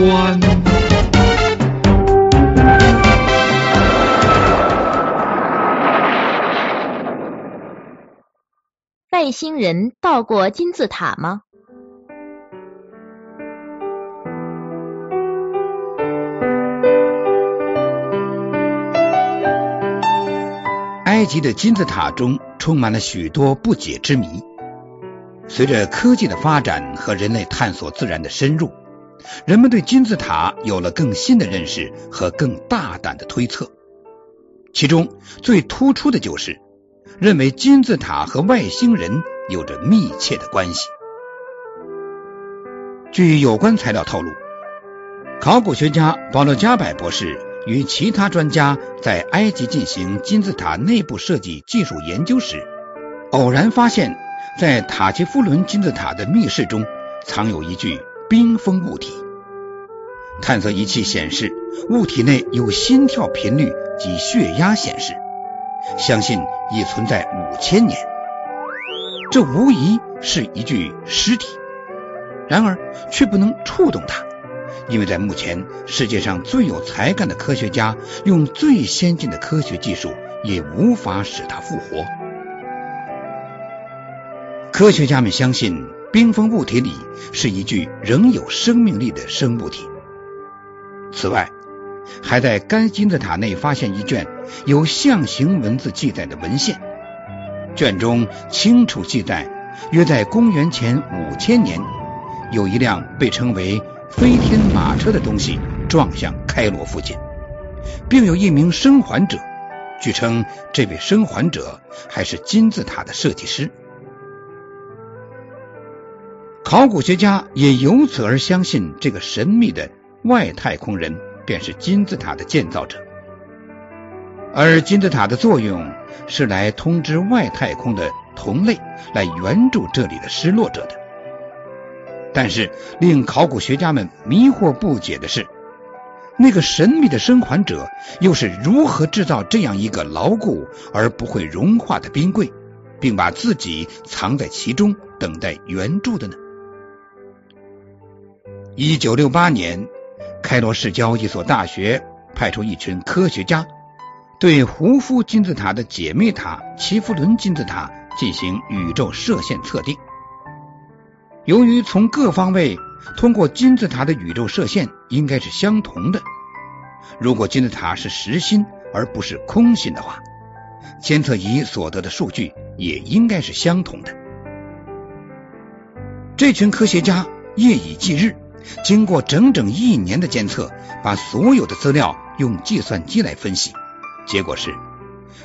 观。外星人到过金字塔吗？埃及的金字塔中充满了许多不解之谜。随着科技的发展和人类探索自然的深入，人们对金字塔有了更新的认识和更大胆的推测。其中最突出的就是认为金字塔和外星人有着密切的关系。据有关材料透露，考古学家保罗加百博士。与其他专家在埃及进行金字塔内部设计技术研究时，偶然发现，在塔吉夫伦金字塔的密室中藏有一具冰封物体。探测仪器显示，物体内有心跳频率及血压显示，相信已存在五千年。这无疑是一具尸体，然而却不能触动它。因为在目前，世界上最有才干的科学家用最先进的科学技术，也无法使它复活。科学家们相信，冰封物体里是一具仍有生命力的生物体。此外，还在该金字塔内发现一卷有象形文字记载的文献，卷中清楚记载，约在公元前五千年，有一辆被称为。飞天马车的东西撞向开罗附近，并有一名生还者。据称，这位生还者还是金字塔的设计师。考古学家也由此而相信，这个神秘的外太空人便是金字塔的建造者。而金字塔的作用是来通知外太空的同类来援助这里的失落者的。但是，令考古学家们迷惑不解的是，那个神秘的生还者又是如何制造这样一个牢固而不会融化的冰柜，并把自己藏在其中等待援助的呢？一九六八年，开罗市郊一所大学派出一群科学家，对胡夫金字塔的姐妹塔齐夫伦金字塔进行宇宙射线测定。由于从各方位通过金字塔的宇宙射线应该是相同的，如果金字塔是实心而不是空心的话，监测仪所得的数据也应该是相同的。这群科学家夜以继日，经过整整一年的监测，把所有的资料用计算机来分析，结果是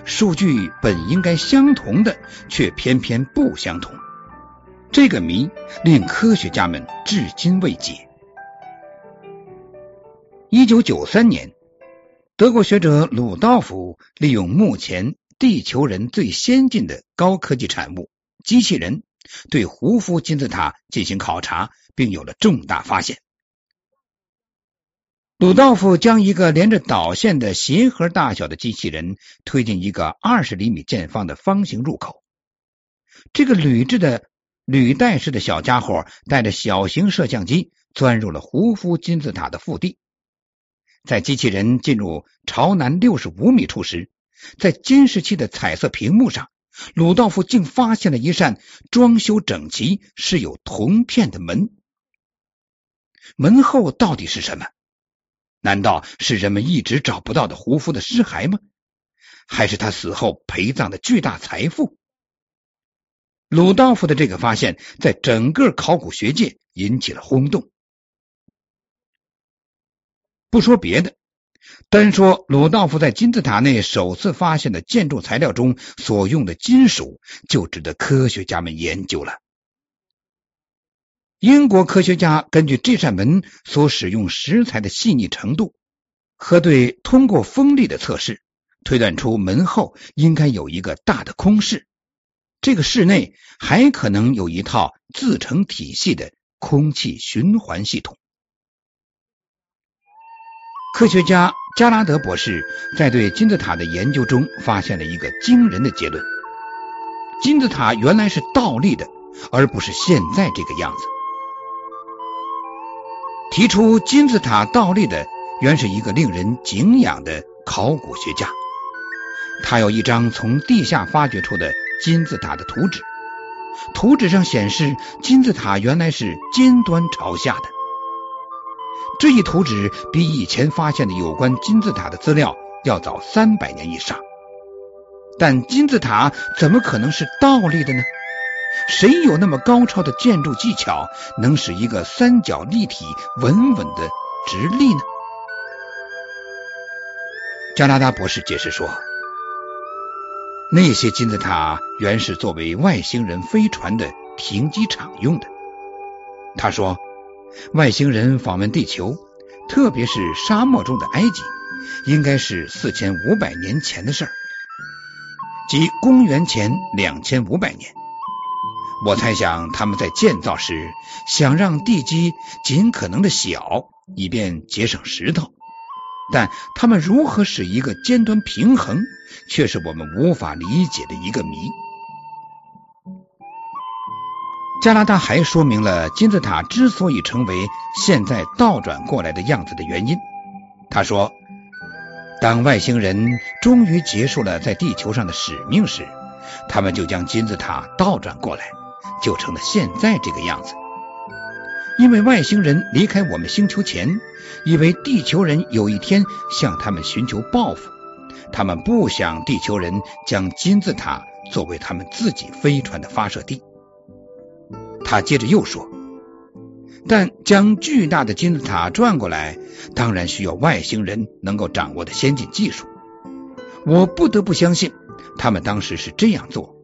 数据本应该相同的，却偏偏不相同。这个谜令科学家们至今未解。一九九三年，德国学者鲁道夫利用目前地球人最先进的高科技产物——机器人，对胡夫金字塔进行考察，并有了重大发现。鲁道夫将一个连着导线的鞋盒大小的机器人推进一个二十厘米见方的方形入口，这个铝制的。履带式的小家伙带着小型摄像机钻入了胡夫金字塔的腹地，在机器人进入朝南六十五米处时，在监视器的彩色屏幕上，鲁道夫竟发现了一扇装修整齐、是有铜片的门。门后到底是什么？难道是人们一直找不到的胡夫的尸骸吗？还是他死后陪葬的巨大财富？鲁道夫的这个发现，在整个考古学界引起了轰动。不说别的，单说鲁道夫在金字塔内首次发现的建筑材料中所用的金属，就值得科学家们研究了。英国科学家根据这扇门所使用石材的细腻程度和对通过风力的测试，推断出门后应该有一个大的空室。这个室内还可能有一套自成体系的空气循环系统。科学家加拉德博士在对金字塔的研究中发现了一个惊人的结论：金字塔原来是倒立的，而不是现在这个样子。提出金字塔倒立的原是一个令人敬仰的考古学家，他有一张从地下发掘出的金字塔的图纸，图纸上显示金字塔原来是尖端朝下的。这一图纸比以前发现的有关金字塔的资料要早三百年以上，但金字塔怎么可能是倒立的呢？谁有那么高超的建筑技巧，能使一个三角立体稳稳的直立呢？加拿大博士解释说，那些金字塔原是作为外星人飞船的停机场用的。他说，外星人访问地球，特别是沙漠中的埃及，应该是四千五百年前的事儿，即公元前两千五百年。我猜想，他们在建造时想让地基尽可能的小，以便节省石头。但他们如何使一个尖端平衡，却是我们无法理解的一个谜。加拿大还说明了金字塔之所以成为现在倒转过来的样子的原因。他说，当外星人终于结束了在地球上的使命时，他们就将金字塔倒转过来。就成了现在这个样子，因为外星人离开我们星球前，以为地球人有一天向他们寻求报复，他们不想地球人将金字塔作为他们自己飞船的发射地。他接着又说，但将巨大的金字塔转过来，当然需要外星人能够掌握的先进技术。我不得不相信，他们当时是这样做。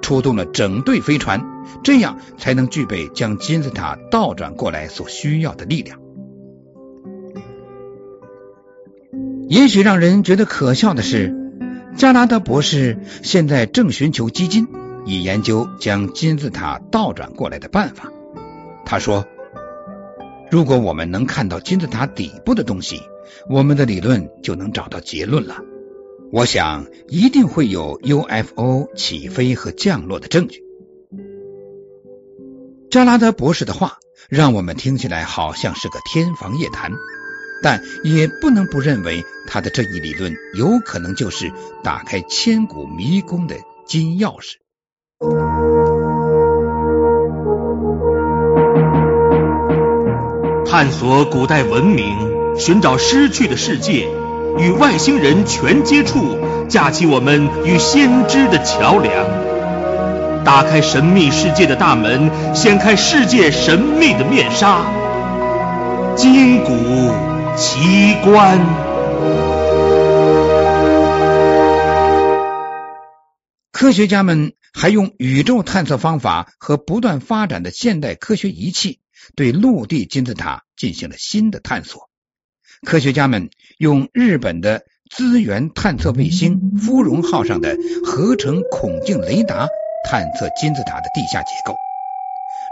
出动了整队飞船，这样才能具备将金字塔倒转过来所需要的力量。也许让人觉得可笑的是，加拿大博士现在正寻求基金，以研究将金字塔倒转过来的办法。他说：“如果我们能看到金字塔底部的东西，我们的理论就能找到结论了。”我想一定会有 UFO 起飞和降落的证据。加拉德博士的话让我们听起来好像是个天方夜谭，但也不能不认为他的这一理论有可能就是打开千古迷宫的金钥匙。探索古代文明，寻找失去的世界。与外星人全接触，架起我们与先知的桥梁，打开神秘世界的大门，掀开世界神秘的面纱，金谷奇观。科学家们还用宇宙探测方法和不断发展的现代科学仪器，对陆地金字塔进行了新的探索。科学家们用日本的资源探测卫星“芙蓉号”上的合成孔径雷达探测金字塔的地下结构，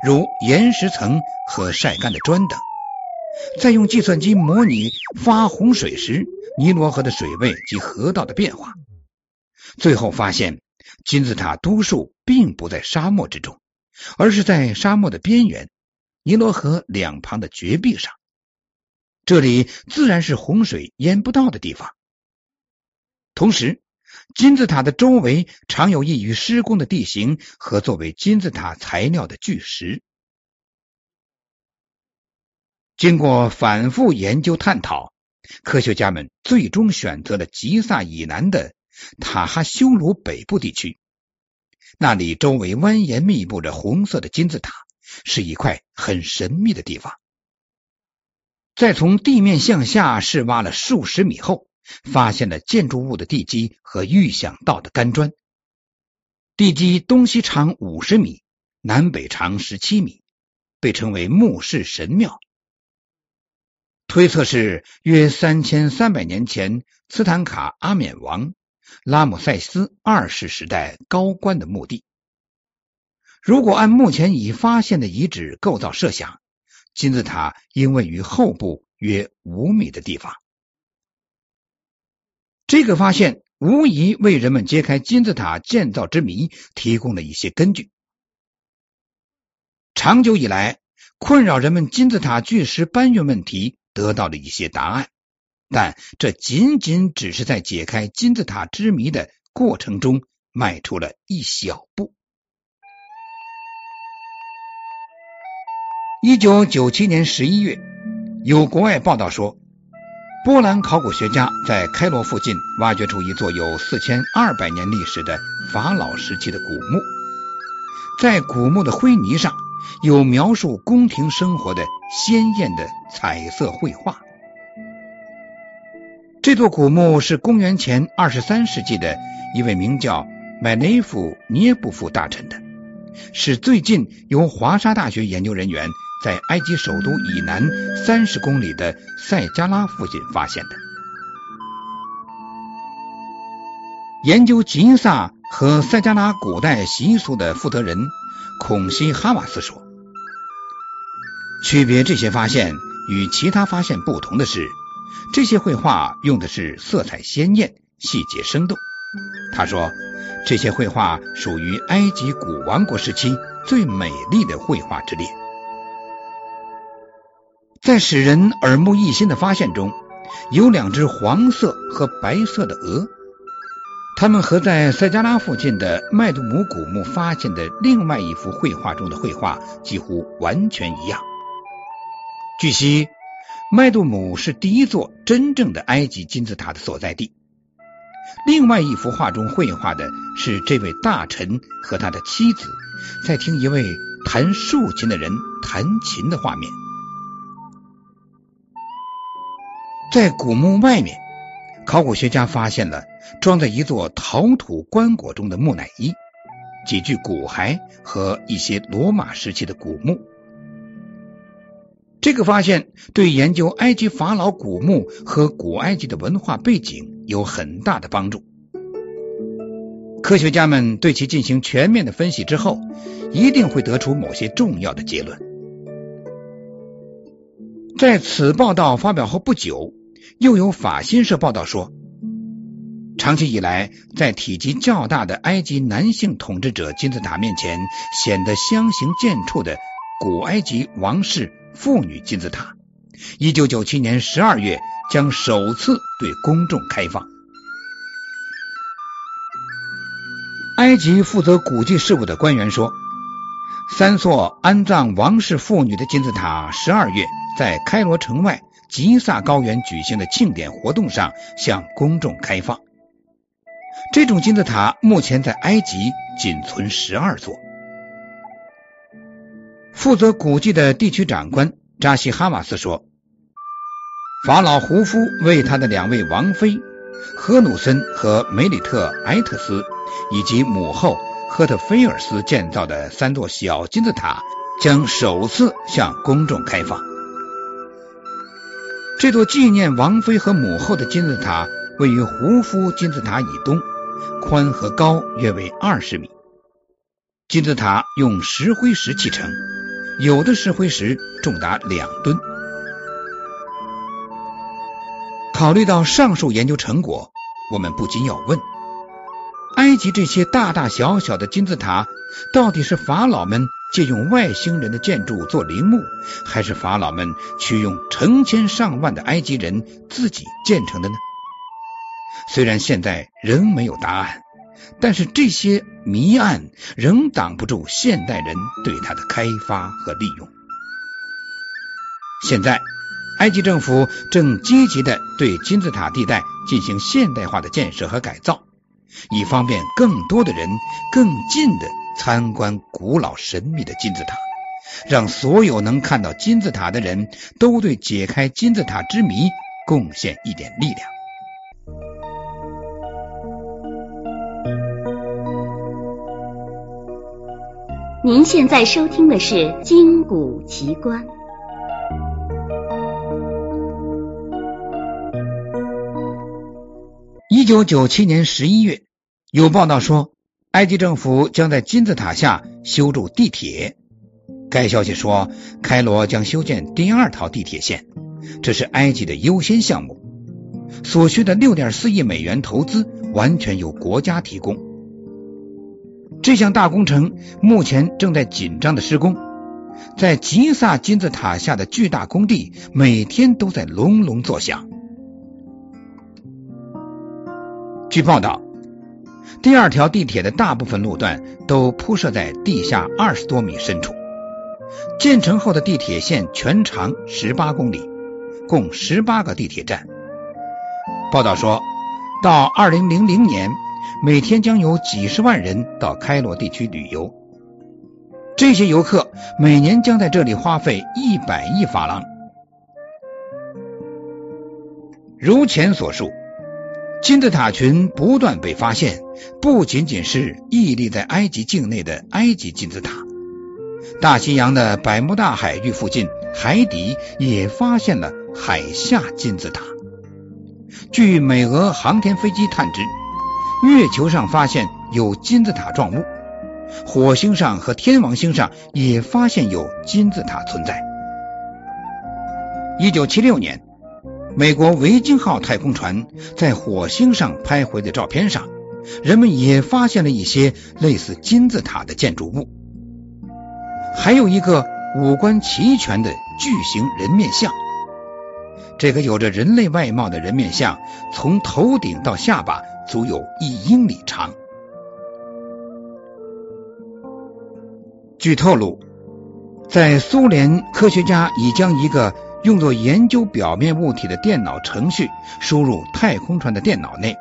如岩石层和晒干的砖等。再用计算机模拟发洪水时尼罗河的水位及河道的变化。最后发现，金字塔多数并不在沙漠之中，而是在沙漠的边缘，尼罗河两旁的绝壁上。这里自然是洪水淹不到的地方。同时，金字塔的周围常有易于施工的地形和作为金字塔材料的巨石。经过反复研究探讨，科学家们最终选择了吉萨以南的塔哈修鲁北部地区。那里周围蜿蜒密布着红色的金字塔，是一块很神秘的地方。在从地面向下试挖了数十米后，发现了建筑物的地基和预想到的干砖。地基东西长五十米，南北长十七米，被称为墓室神庙。推测是约三千三百年前斯坦卡阿冕王拉姆塞斯二世时代高官的墓地。如果按目前已发现的遗址构造设想。金字塔应位于后部约五米的地方。这个发现无疑为人们揭开金字塔建造之谜提供了一些根据。长久以来，困扰人们金字塔巨石搬运问题得到了一些答案，但这仅仅只是在解开金字塔之谜的过程中迈出了一小步。一九九七年十一月，有国外报道说，波兰考古学家在开罗附近挖掘出一座有四千二百年历史的法老时期的古墓，在古墓的灰泥上有描述宫廷生活的鲜艳的彩色绘画。这座古墓是公元前二十三世纪的一位名叫麦内夫涅布夫大臣的，是最近由华沙大学研究人员。在埃及首都以南三十公里的塞加拉附近发现的。研究吉萨和塞加拉古代习俗的负责人孔西哈瓦斯说：“区别这些发现与其他发现不同的是，这些绘画用的是色彩鲜艳、细节生动。”他说：“这些绘画属于埃及古王国时期最美丽的绘画之列。”在使人耳目一新的发现中，有两只黄色和白色的鹅，它们和在塞加拉附近的麦杜姆古墓发现的另外一幅绘画中的绘画几乎完全一样。据悉，麦杜姆是第一座真正的埃及金字塔的所在地。另外一幅画中绘画的是这位大臣和他的妻子在听一位弹竖琴的人弹琴的画面。在古墓外面，考古学家发现了装在一座陶土棺椁中的木乃伊、几具骨骸和一些罗马时期的古墓。这个发现对研究埃及法老古墓和古埃及的文化背景有很大的帮助。科学家们对其进行全面的分析之后，一定会得出某些重要的结论。在此报道发表后不久。又有法新社报道说，长期以来，在体积较大的埃及男性统治者金字塔面前显得相形见绌的古埃及王室妇女金字塔，一九九七年十二月将首次对公众开放。埃及负责古迹事务的官员说，三座安葬王室妇女的金字塔，十二月在开罗城外。吉萨高原举行的庆典活动上向公众开放。这种金字塔目前在埃及仅存十二座。负责古迹的地区长官扎西哈瓦斯说：“法老胡夫为他的两位王妃赫努森和梅里特埃特斯以及母后赫特菲尔斯建造的三座小金字塔将首次向公众开放。”这座纪念王妃和母后的金字塔位于胡夫金字塔以东，宽和高约为二十米。金字塔用石灰石砌成，有的石灰石重达两吨。考虑到上述研究成果，我们不禁要问：埃及这些大大小小的金字塔，到底是法老们？借用外星人的建筑做陵墓，还是法老们取用成千上万的埃及人自己建成的呢？虽然现在仍没有答案，但是这些谜案仍挡不住现代人对它的开发和利用。现在，埃及政府正积极的对金字塔地带进行现代化的建设和改造，以方便更多的人更近的。参观古老神秘的金字塔，让所有能看到金字塔的人都对解开金字塔之谜贡献一点力量。您现在收听的是《金古奇观》。一九九七年十一月，有报道说。埃及政府将在金字塔下修筑地铁。该消息说，开罗将修建第二套地铁线，这是埃及的优先项目。所需的六点四亿美元投资完全由国家提供。这项大工程目前正在紧张的施工，在吉萨金字塔下的巨大工地每天都在隆隆作响。据报道，第二条地铁的大部分路段都铺设在地下二十多米深处。建成后的地铁线全长十八公里，共十八个地铁站。报道说，到二零零零年，每天将有几十万人到开罗地区旅游。这些游客每年将在这里花费一百亿法郎。如前所述，金字塔群不断被发现，不仅仅是屹立在埃及境内的埃及金字塔。大西洋的百慕大海域附近，海底也发现了海下金字塔。据美俄航天飞机探知，月球上发现有金字塔状物，火星上和天王星上也发现有金字塔存在。一九七六年，美国维京号太空船在火星上拍回的照片上，人们也发现了一些类似金字塔的建筑物。还有一个五官齐全的巨型人面像，这个有着人类外貌的人面像，从头顶到下巴足有一英里长。据透露，在苏联，科学家已将一个用作研究表面物体的电脑程序输入太空船的电脑内，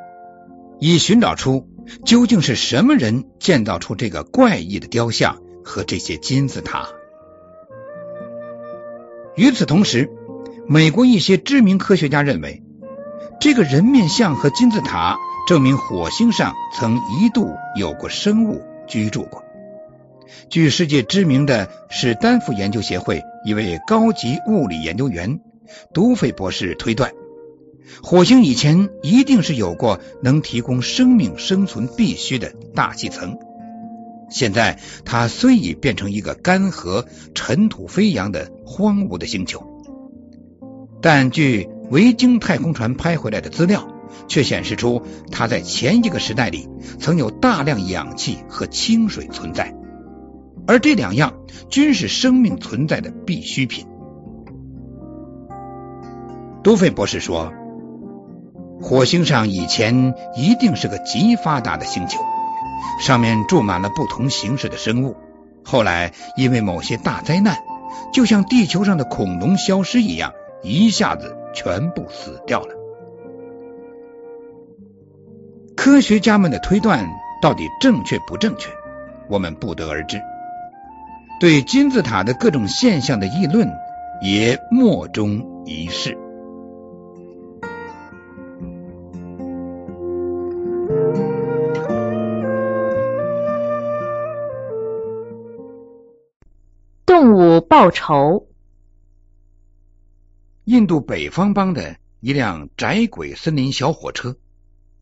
以寻找出究竟是什么人建造出这个怪异的雕像。和这些金字塔。与此同时，美国一些知名科学家认为，这个人面像和金字塔证明火星上曾一度有过生物居住过。据世界知名的史丹福研究协会一位高级物理研究员杜菲博士推断，火星以前一定是有过能提供生命生存必需的大气层。现在，它虽已变成一个干涸、尘土飞扬的荒芜的星球，但据维京太空船拍回来的资料，却显示出它在前一个时代里曾有大量氧气和清水存在，而这两样均是生命存在的必需品。多费博士说，火星上以前一定是个极发达的星球。上面住满了不同形式的生物，后来因为某些大灾难，就像地球上的恐龙消失一样，一下子全部死掉了。科学家们的推断到底正确不正确，我们不得而知。对金字塔的各种现象的议论也莫衷一是。动物报仇。印度北方邦的一辆窄轨森林小火车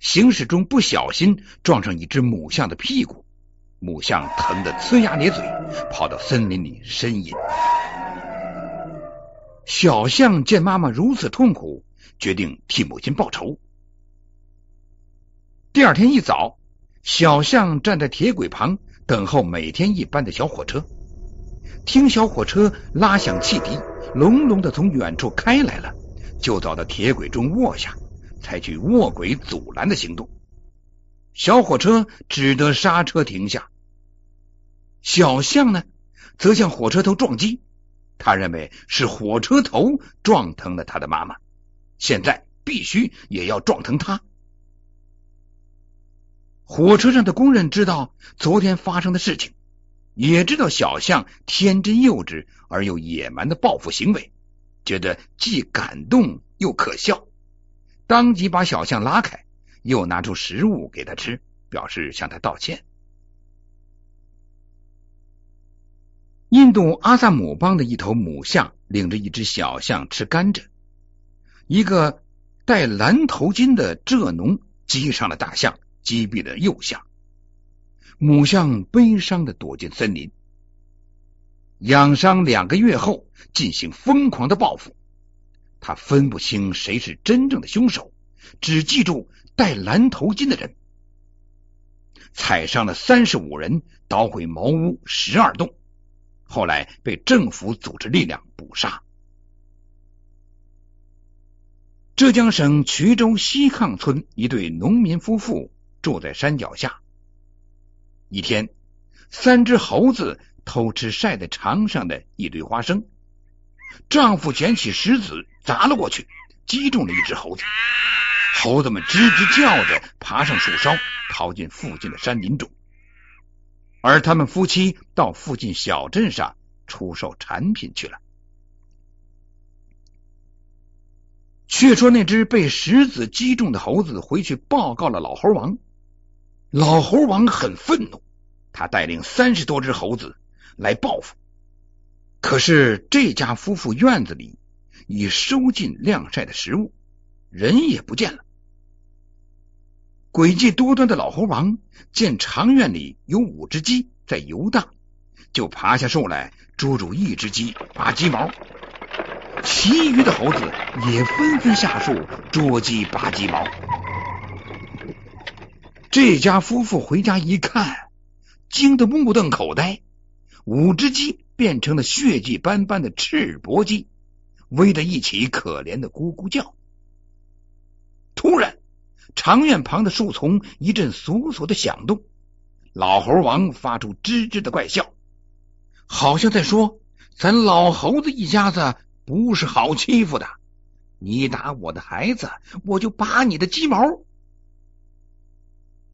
行驶中不小心撞上一只母象的屁股，母象疼得呲牙咧嘴，跑到森林里呻吟。小象见妈妈如此痛苦，决定替母亲报仇。第二天一早，小象站在铁轨旁等候每天一班的小火车。听小火车拉响汽笛，隆隆的从远处开来了，就走到铁轨中卧下，采取卧轨阻拦的行动。小火车只得刹车停下。小象呢，则向火车头撞击，他认为是火车头撞疼了他的妈妈，现在必须也要撞疼他。火车上的工人知道昨天发生的事情。也知道小象天真幼稚而又野蛮的报复行为，觉得既感动又可笑，当即把小象拉开，又拿出食物给他吃，表示向他道歉。印度阿萨姆邦的一头母象领着一只小象吃甘蔗，一个戴蓝头巾的蔗农击上了大象，击毙了幼象。母象悲伤的躲进森林，养伤两个月后进行疯狂的报复。他分不清谁是真正的凶手，只记住戴蓝头巾的人。踩伤了三十五人，捣毁茅屋十二栋。后来被政府组织力量捕杀。浙江省衢州西抗村一对农民夫妇住在山脚下。一天，三只猴子偷吃晒在墙上的一堆花生，丈夫捡起石子砸了过去，击中了一只猴子。猴子们吱吱叫着爬上树梢，逃进附近的山林中。而他们夫妻到附近小镇上出售产品去了。却说那只被石子击中的猴子回去报告了老猴王，老猴王很愤怒，他带领三十多只猴子来报复。可是这家夫妇院子里已收尽晾晒的食物，人也不见了。诡计多端的老猴王见长院里有五只鸡在游荡，就爬下树来捉住一只鸡拔鸡毛，其余的猴子也纷纷下树捉鸡拔鸡毛。这家夫妇回家一看，惊得目瞪口呆，五只鸡变成了血迹斑斑的赤膊鸡，围在一起可怜的咕咕叫。突然。长院旁的树丛一阵簌簌的响动，老猴王发出吱吱的怪笑，好像在说：“咱老猴子一家子不是好欺负的，你打我的孩子，我就拔你的鸡毛。”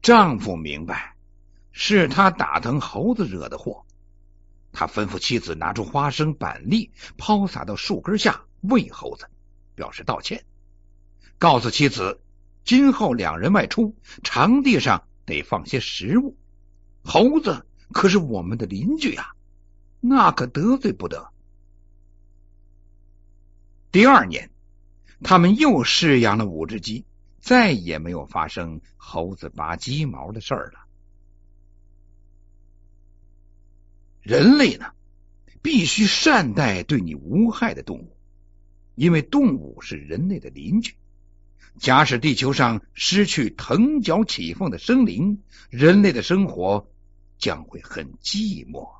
丈夫明白是他打疼猴子惹的祸，他吩咐妻子拿出花生板栗抛洒到树根下喂猴子，表示道歉，告诉妻子。今后两人外出，场地上得放些食物。猴子可是我们的邻居啊，那可得罪不得。第二年，他们又试养了五只鸡，再也没有发生猴子拔鸡毛的事儿了。人类呢，必须善待对你无害的动物，因为动物是人类的邻居。假使地球上失去腾脚起凤的生灵，人类的生活将会很寂寞。